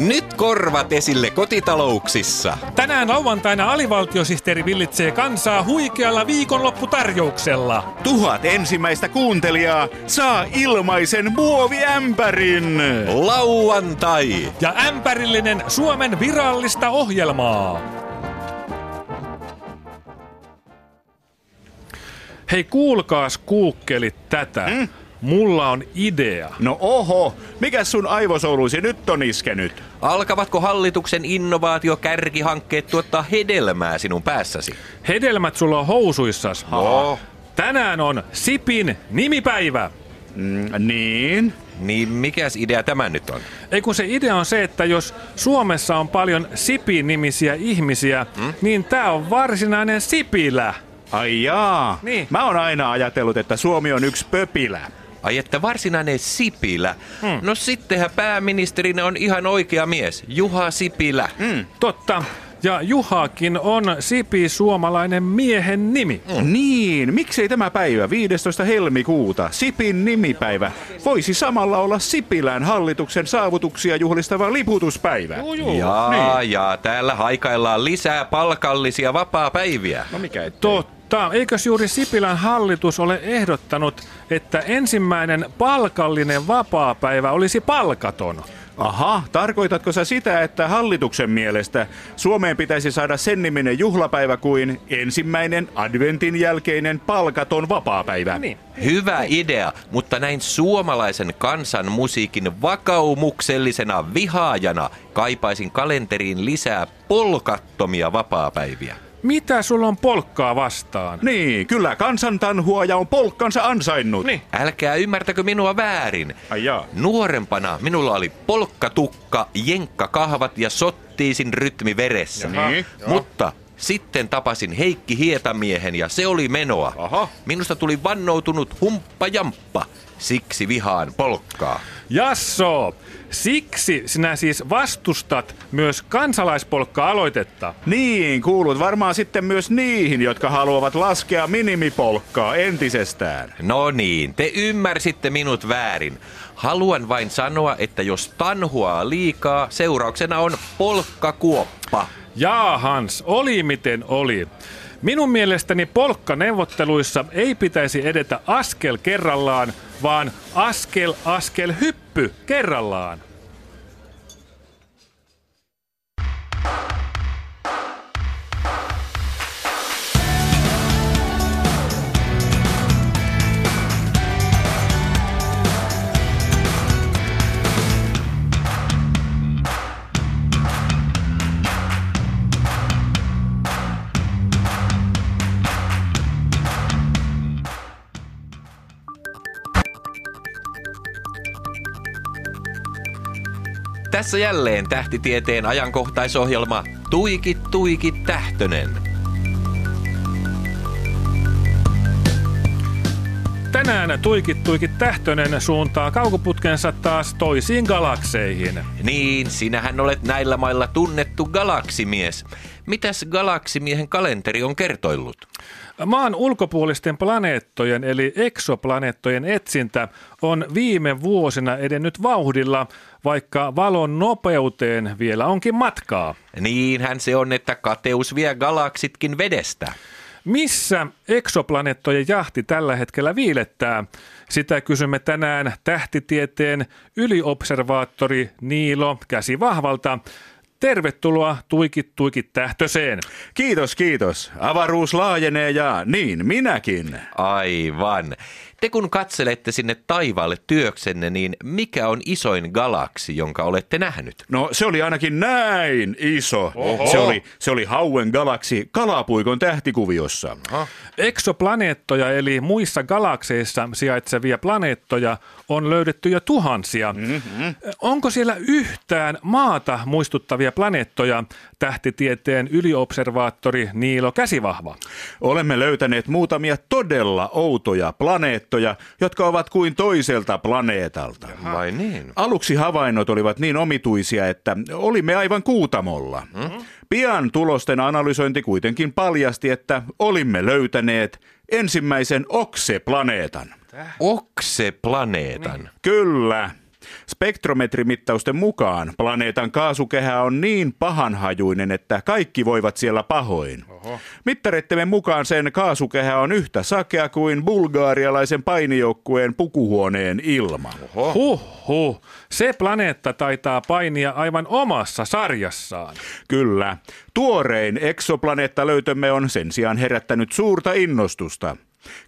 Nyt korvat esille kotitalouksissa. Tänään lauantaina alivaltiosihteeri villitsee kansaa huikealla viikonlopputarjouksella. Tuhat ensimmäistä kuuntelijaa saa ilmaisen muoviämpärin. Lauantai. Ja ämpärillinen Suomen virallista ohjelmaa. Hei kuulkaas kuukkelit tätä. Mm? Mulla on idea. No oho, mikä sun aivosouluisi nyt on iskenyt? Alkavatko hallituksen innovaatiokärkihankkeet tuottaa hedelmää sinun päässäsi? Hedelmät sulla on housuissas. No. Tänään on Sipin nimipäivä. Mm, niin? Niin mikäs idea tämä nyt on? Ei kun se idea on se, että jos Suomessa on paljon Sipin-nimisiä ihmisiä, hmm? niin tää on varsinainen Sipilä. Ai jaa. Niin. Mä oon aina ajatellut, että Suomi on yksi pöpilä. Ai että varsinainen Sipilä. Hmm. No sittenhän pääministerinä on ihan oikea mies, Juha Sipilä. Mm. Totta. Ja Juhakin on Sipi suomalainen miehen nimi. Mm. Niin, miksei tämä päivä 15. helmikuuta, Sipin nimipäivä, voisi samalla olla Sipilän hallituksen saavutuksia juhlistava liputuspäivä? Juu, juu. Jaa, Niin. ja täällä haikaillaan lisää palkallisia vapaa-päiviä. No mikä ettei. Totta. Eikös juuri Sipilän hallitus ole ehdottanut, että ensimmäinen palkallinen vapaapäivä olisi palkaton? Aha, tarkoitatko sä sitä, että hallituksen mielestä Suomeen pitäisi saada sen niminen juhlapäivä kuin ensimmäinen adventin jälkeinen palkaton vapaapäivä? Niin. Hyvä idea, mutta näin suomalaisen kansan musiikin vakaumuksellisena vihaajana kaipaisin kalenteriin lisää polkattomia vapaapäiviä. Mitä sulla on polkkaa vastaan? Niin, kyllä kansantanhuaja on polkkansa ansainnut. Niin. Älkää ymmärtäkö minua väärin. Ai jaa. Nuorempana minulla oli polkkatukka, jenkkakahvat ja sottiisin rytmi veressä. Niin. Mutta sitten tapasin Heikki Hietamiehen ja se oli menoa. Aha. Minusta tuli vannoutunut humppajamppa. Siksi vihaan polkkaa. Jasso, siksi sinä siis vastustat myös kansalaispolkka-aloitetta. Niin, kuulut varmaan sitten myös niihin, jotka haluavat laskea minimipolkkaa entisestään. No niin, te ymmärsitte minut väärin. Haluan vain sanoa, että jos tanhuaa liikaa, seurauksena on polkkakuoppa. Jaa Hans, oli miten oli. Minun mielestäni polkkaneuvotteluissa ei pitäisi edetä askel kerrallaan, vaan askel askel hyppy kerrallaan. Tässä jälleen tähtitieteen ajankohtaisohjelma Tuikit Tuikit Tähtönen. Tänään Tuikit Tuikit Tähtönen suuntaa kaukoputkensa taas toisiin galakseihin. Niin, sinähän olet näillä mailla tunnettu galaksimies. Mitäs galaksimiehen kalenteri on kertoillut? Maan ulkopuolisten planeettojen eli eksoplaneettojen etsintä on viime vuosina edennyt vauhdilla, vaikka valon nopeuteen vielä onkin matkaa. Niinhän se on, että kateus vie galaksitkin vedestä. Missä eksoplaneettojen jahti tällä hetkellä viilettää? Sitä kysymme tänään tähtitieteen yliobservaattori Niilo Käsivahvalta. Tervetuloa Tuikit Tuikit Tähtöseen. Kiitos, kiitos. Avaruus laajenee ja niin minäkin. Aivan. Te kun katselette sinne taivaalle työksenne, niin mikä on isoin galaksi, jonka olette nähnyt? No se oli ainakin näin iso. Oho. Se oli, se oli Hauen galaksi Kalapuikon tähtikuviossa. Eksoplaneettoja eli muissa galakseissa sijaitsevia planeettoja on löydetty jo tuhansia. Mm-hmm. Onko siellä yhtään maata muistuttavia planeettoja, tähtitieteen yliobservaattori Niilo Käsivahva? Olemme löytäneet muutamia todella outoja planeettoja, jotka ovat kuin toiselta planeetalta. Vai niin? Aluksi havainnot olivat niin omituisia, että olimme aivan kuutamolla. Mm-hmm. Pian tulosten analysointi kuitenkin paljasti, että olimme löytäneet ensimmäisen okseplaneetan. Okse-planeetan. Kyllä. Spektrometrimittausten mukaan planeetan kaasukehä on niin pahanhajuinen, että kaikki voivat siellä pahoin. Oho. Mittareittemme mukaan sen kaasukehä on yhtä sakea kuin bulgaarialaisen painijoukkueen pukuhuoneen ilma. Oho. Huh, huh. Se planeetta taitaa painia aivan omassa sarjassaan. Kyllä. Tuorein eksoplaneettalöytömme on sen sijaan herättänyt suurta innostusta.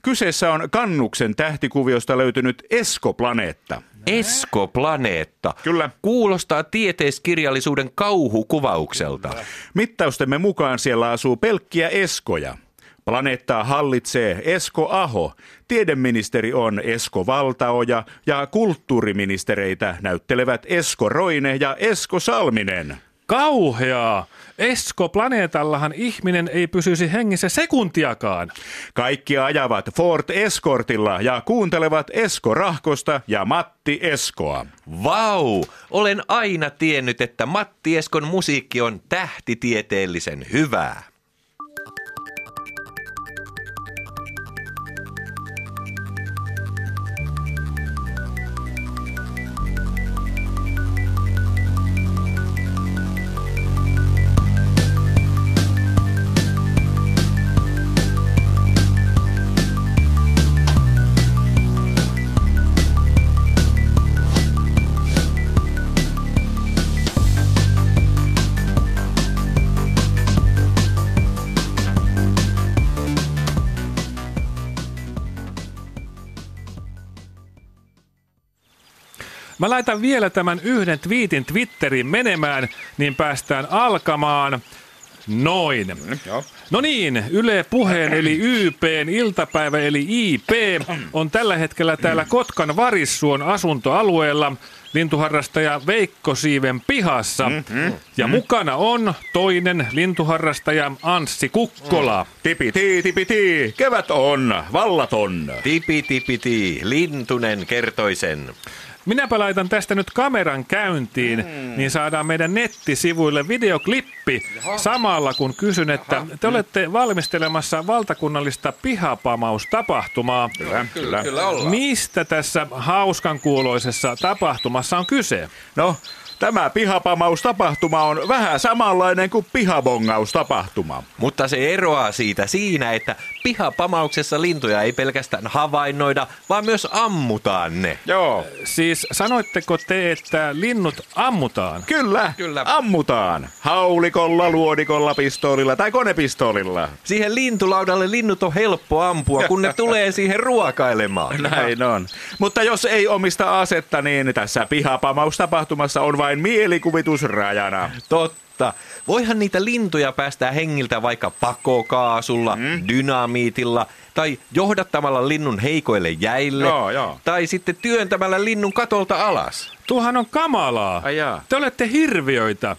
Kyseessä on Kannuksen tähtikuviosta löytynyt Esko-planeetta. Esko-planeetta. Kyllä. Kuulostaa tieteiskirjallisuuden kauhukuvaukselta. Mittaustemme mukaan siellä asuu pelkkiä eskoja. Planeettaa hallitsee Esko Aho, tiedeministeri on Esko Valtaoja ja kulttuuriministereitä näyttelevät Esko Roine ja Esko Salminen. Kauheaa! Esko-planeetallahan ihminen ei pysyisi hengissä sekuntiakaan. Kaikki ajavat Ford Escortilla ja kuuntelevat Esko Rahkosta ja Matti Eskoa. Vau! Olen aina tiennyt, että Matti Eskon musiikki on tähtitieteellisen hyvää. Mä laitan vielä tämän yhden twiitin Twitteriin menemään, niin päästään alkamaan. Noin. Mm, no niin, Yle Puheen eli YPn iltapäivä eli IP on tällä hetkellä täällä Kotkan Varissuon asuntoalueella lintuharrastaja Veikko Siiven pihassa. Mm-hmm. Ja mukana on toinen lintuharrastaja Anssi Kukkola. Tipi tii, tipi tii, kevät on, vallaton. Tipi tipi tii, lintunen kertoisen. Minäpä laitan tästä nyt kameran käyntiin, mm. niin saadaan meidän nettisivuille videoklippi Jaha. samalla kun kysyn, että Jaha. te olette valmistelemassa valtakunnallista pihapamaustapahtumaa. Kyllä, kyllä. kyllä ollaan. Mistä tässä hauskan kuuloisessa tapahtumassa on kyse? No, Tämä pihapamaustapahtuma on vähän samanlainen kuin pihabongaustapahtuma. Mutta se eroaa siitä siinä, että pihapamauksessa lintuja ei pelkästään havainnoida, vaan myös ammutaan ne. Joo. Siis sanoitteko te, että linnut ammutaan? Kyllä, Kyllä. ammutaan. Haulikolla, luodikolla, pistoolilla tai konepistoolilla. Siihen lintulaudalle linnut on helppo ampua, kun ne tulee siihen ruokailemaan. Näin on. Mutta jos ei omista asetta, niin tässä pihapamaustapahtumassa on vain mielikuvitusrajana. Totta mutta voihan niitä lintuja päästää hengiltä vaikka pakokaasulla, mm. dynamiitilla tai johdattamalla linnun heikoille jäille joo, joo. tai sitten työntämällä linnun katolta alas. Tuohan on kamalaa. Ai jaa. Te olette hirviöitä.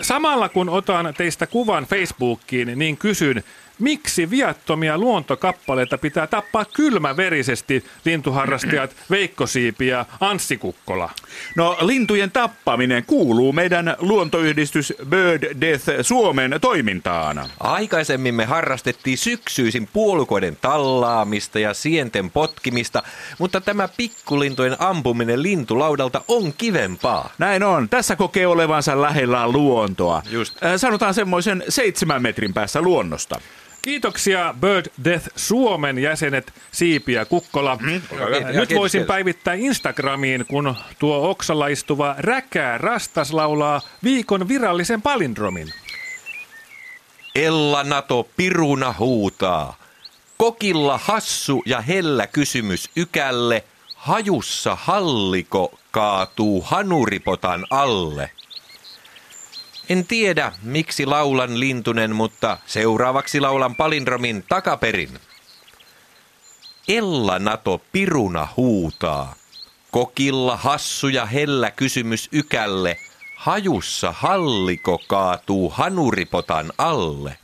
Samalla kun otan teistä kuvan Facebookiin, niin kysyn, Miksi viattomia luontokappaleita pitää tappaa kylmäverisesti lintuharrastajat Veikko Siipi ja Anssi Kukkola? No lintujen tappaminen kuuluu meidän luontoyhdistys Bird Death Suomen toimintaan. Aikaisemmin me harrastettiin syksyisin puolukoiden tallaamista ja sienten potkimista, mutta tämä pikkulintujen ampuminen lintulaudalta on kivempaa. Näin on. Tässä kokee olevansa lähellä luontoa. Just. Äh, sanotaan semmoisen seitsemän metrin päässä luonnosta. Kiitoksia Bird Death Suomen jäsenet Siipi ja Kukkola. Mm, Nyt voisin päivittää Instagramiin, kun tuo oksalla istuva räkää rastas laulaa viikon virallisen palindromin. Ella Nato piruna huutaa. Kokilla hassu ja hellä kysymys ykälle. Hajussa halliko kaatuu hanuripotan alle. En tiedä, miksi laulan lintunen, mutta seuraavaksi laulan palindromin takaperin. Ella Nato piruna huutaa. Kokilla hassu ja hellä kysymys ykälle. Hajussa halliko kaatuu hanuripotan alle.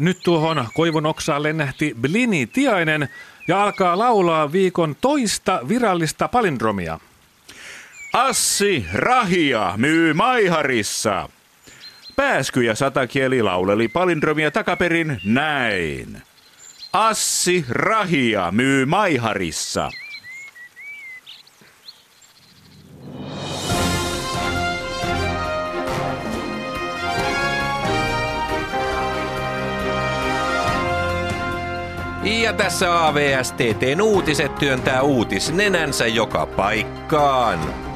Nyt tuohon koivun oksaan lennähti Blini Tiainen ja alkaa laulaa viikon toista virallista palindromia. Assi Rahia myy Maiharissa. Pääsky ja satakieli lauleli palindromia takaperin näin. Assi Rahia myy Maiharissa. Ja tässä AVSTTn uutiset työntää uutisnenänsä joka paikkaan.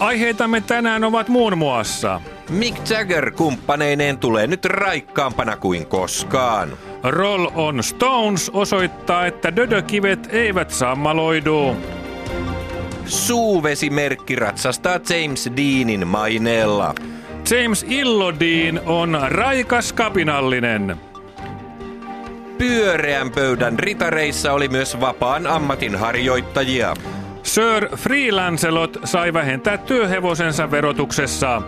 Aiheitamme tänään ovat muun muassa Mick Jagger kumppaneineen tulee nyt raikkaampana kuin koskaan. Roll on Stones osoittaa, että dödökivet eivät sammaloidu. Suuvesimerkki ratsastaa James Deanin maineella. James Illodin on raikas kapinallinen. Pyöreän pöydän ritareissa oli myös vapaan ammatin harjoittajia. Sir Freelancelot sai vähentää työhevosensa verotuksessa.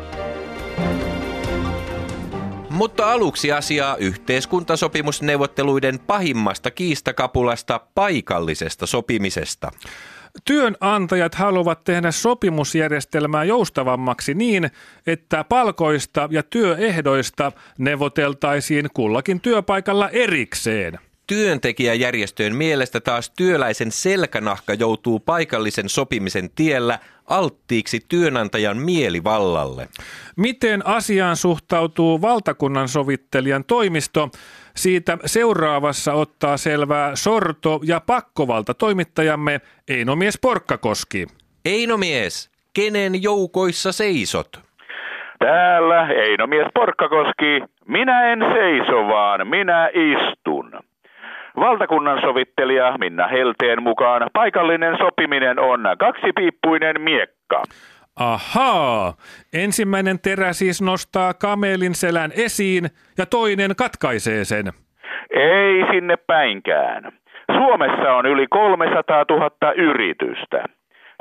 Mutta aluksi asiaa yhteiskuntasopimusneuvotteluiden pahimmasta kiistakapulasta paikallisesta sopimisesta. Työnantajat haluavat tehdä sopimusjärjestelmää joustavammaksi niin, että palkoista ja työehdoista neuvoteltaisiin kullakin työpaikalla erikseen. Työntekijäjärjestöjen mielestä taas työläisen selkänahka joutuu paikallisen sopimisen tiellä alttiiksi työnantajan mielivallalle. Miten asiaan suhtautuu valtakunnan sovittelijan toimisto? Siitä seuraavassa ottaa selvää sorto- ja pakkovalta toimittajamme Einomies Porkkakoski. Einomies, kenen joukoissa seisot? Täällä Einomies Porkkakoski. Minä en seiso, vaan minä istun. Valtakunnan sovittelija Minna Helteen mukaan paikallinen sopiminen on kaksipiippuinen miekka. Ahaa, ensimmäinen terä siis nostaa kamelin selän esiin ja toinen katkaisee sen. Ei sinne päinkään. Suomessa on yli 300 000 yritystä.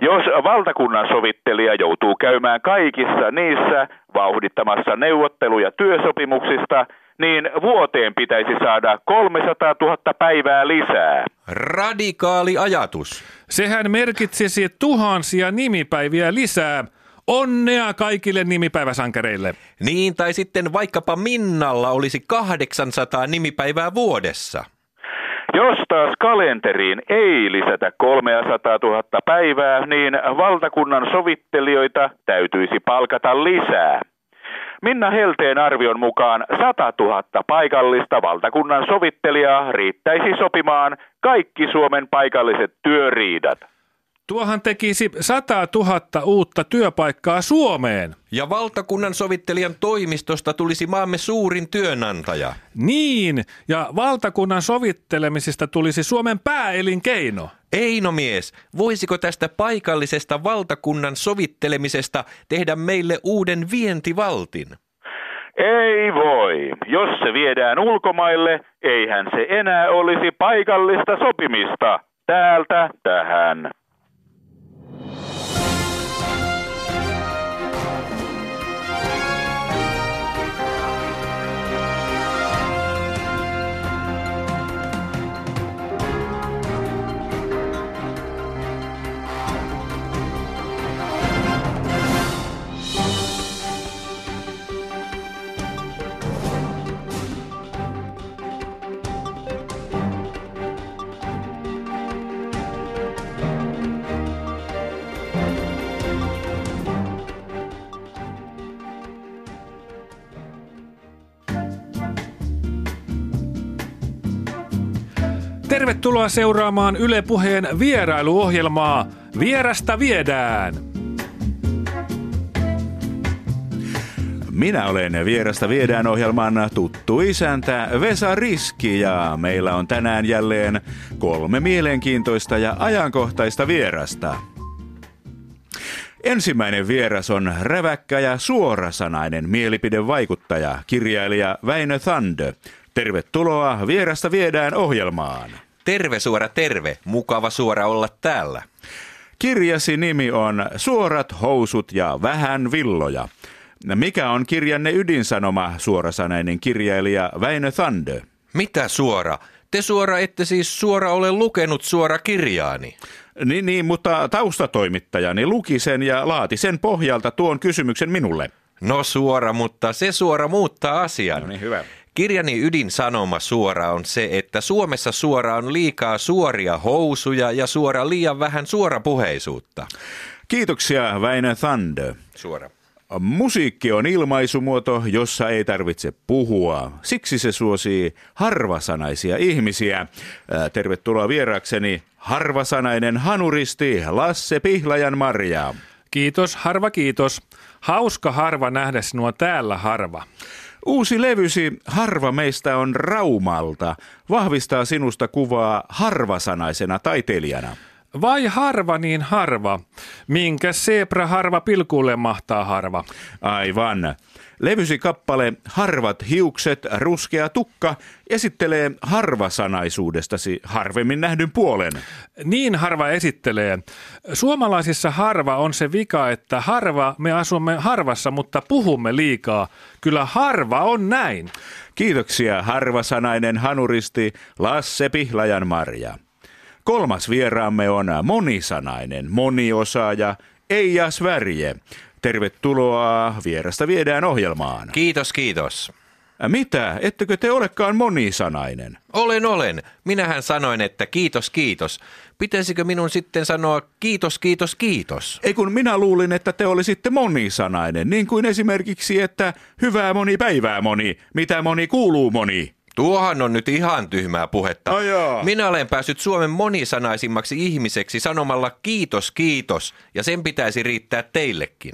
Jos valtakunnan sovittelija joutuu käymään kaikissa niissä vauhdittamassa neuvotteluja työsopimuksista, niin vuoteen pitäisi saada 300 000 päivää lisää. Radikaali ajatus. Sehän merkitsisi tuhansia nimipäiviä lisää. Onnea kaikille nimipäiväsankareille. Niin, tai sitten vaikkapa Minnalla olisi 800 nimipäivää vuodessa. Jos taas kalenteriin ei lisätä 300 000 päivää, niin valtakunnan sovittelijoita täytyisi palkata lisää. Minna Helteen arvion mukaan 100 000 paikallista valtakunnan sovittelijaa riittäisi sopimaan kaikki Suomen paikalliset työriidat. Tuohan tekisi 100 000 uutta työpaikkaa Suomeen. Ja valtakunnan sovittelijan toimistosta tulisi maamme suurin työnantaja. Niin, ja valtakunnan sovittelemisesta tulisi Suomen pääelinkeino. Einomies, voisiko tästä paikallisesta valtakunnan sovittelemisesta tehdä meille uuden vientivaltin? Ei voi. Jos se viedään ulkomaille, eihän se enää olisi paikallista sopimista. Täältä tähän. Tervetuloa seuraamaan Yle Puheen vierailuohjelmaa Vierasta viedään. Minä olen Vierasta viedään ohjelman tuttu isäntä Vesa Riski ja meillä on tänään jälleen kolme mielenkiintoista ja ajankohtaista vierasta. Ensimmäinen vieras on räväkkä ja suorasanainen mielipidevaikuttaja, kirjailija Väinö Thande. Tervetuloa Vierasta viedään ohjelmaan. Terve suora terve, mukava suora olla täällä. Kirjasi nimi on Suorat housut ja vähän villoja. Mikä on kirjanne ydinsanoma, suorasanainen kirjailija Väinö Thande? Mitä suora? Te suora ette siis suora ole lukenut suora kirjaani. Niin, niin, mutta taustatoimittajani luki sen ja laati sen pohjalta tuon kysymyksen minulle. No suora, mutta se suora muuttaa asian. No niin, hyvä. Kirjani ydinsanoma suora on se, että Suomessa suora on liikaa suoria housuja ja suora liian vähän suorapuheisuutta. Kiitoksia Väinö Thande. Suora. Musiikki on ilmaisumuoto, jossa ei tarvitse puhua. Siksi se suosii harvasanaisia ihmisiä. Tervetuloa vieraakseni harvasanainen hanuristi Lasse Pihlajan Marja. Kiitos, harva kiitos. Hauska harva nähdä sinua täällä harva. Uusi levysi Harva meistä on Raumalta vahvistaa sinusta kuvaa harvasanaisena taiteilijana. Vai harva niin harva? Minkä zebra harva pilkulle mahtaa harva? Aivan. Levysi kappale Harvat hiukset, ruskea tukka esittelee harvasanaisuudestasi harvemmin nähdyn puolen. Niin harva esittelee. Suomalaisissa harva on se vika, että harva me asumme harvassa, mutta puhumme liikaa. Kyllä harva on näin. Kiitoksia harvasanainen hanuristi Lasse Pihlajan Marja. Kolmas vieraamme on monisanainen, moniosaaja Eija Svärje. Tervetuloa vierasta viedään ohjelmaan. Kiitos, kiitos. Mitä? Ettekö te olekaan monisanainen? Olen, olen. Minähän sanoin, että kiitos, kiitos. Pitäisikö minun sitten sanoa kiitos, kiitos, kiitos? Ei kun minä luulin, että te olisitte monisanainen, niin kuin esimerkiksi, että hyvää moni päivää moni, mitä moni kuuluu moni. Tuohan on nyt ihan tyhmää puhetta. Ajaa. Minä olen päässyt Suomen monisanaisimmaksi ihmiseksi sanomalla kiitos, kiitos, ja sen pitäisi riittää teillekin.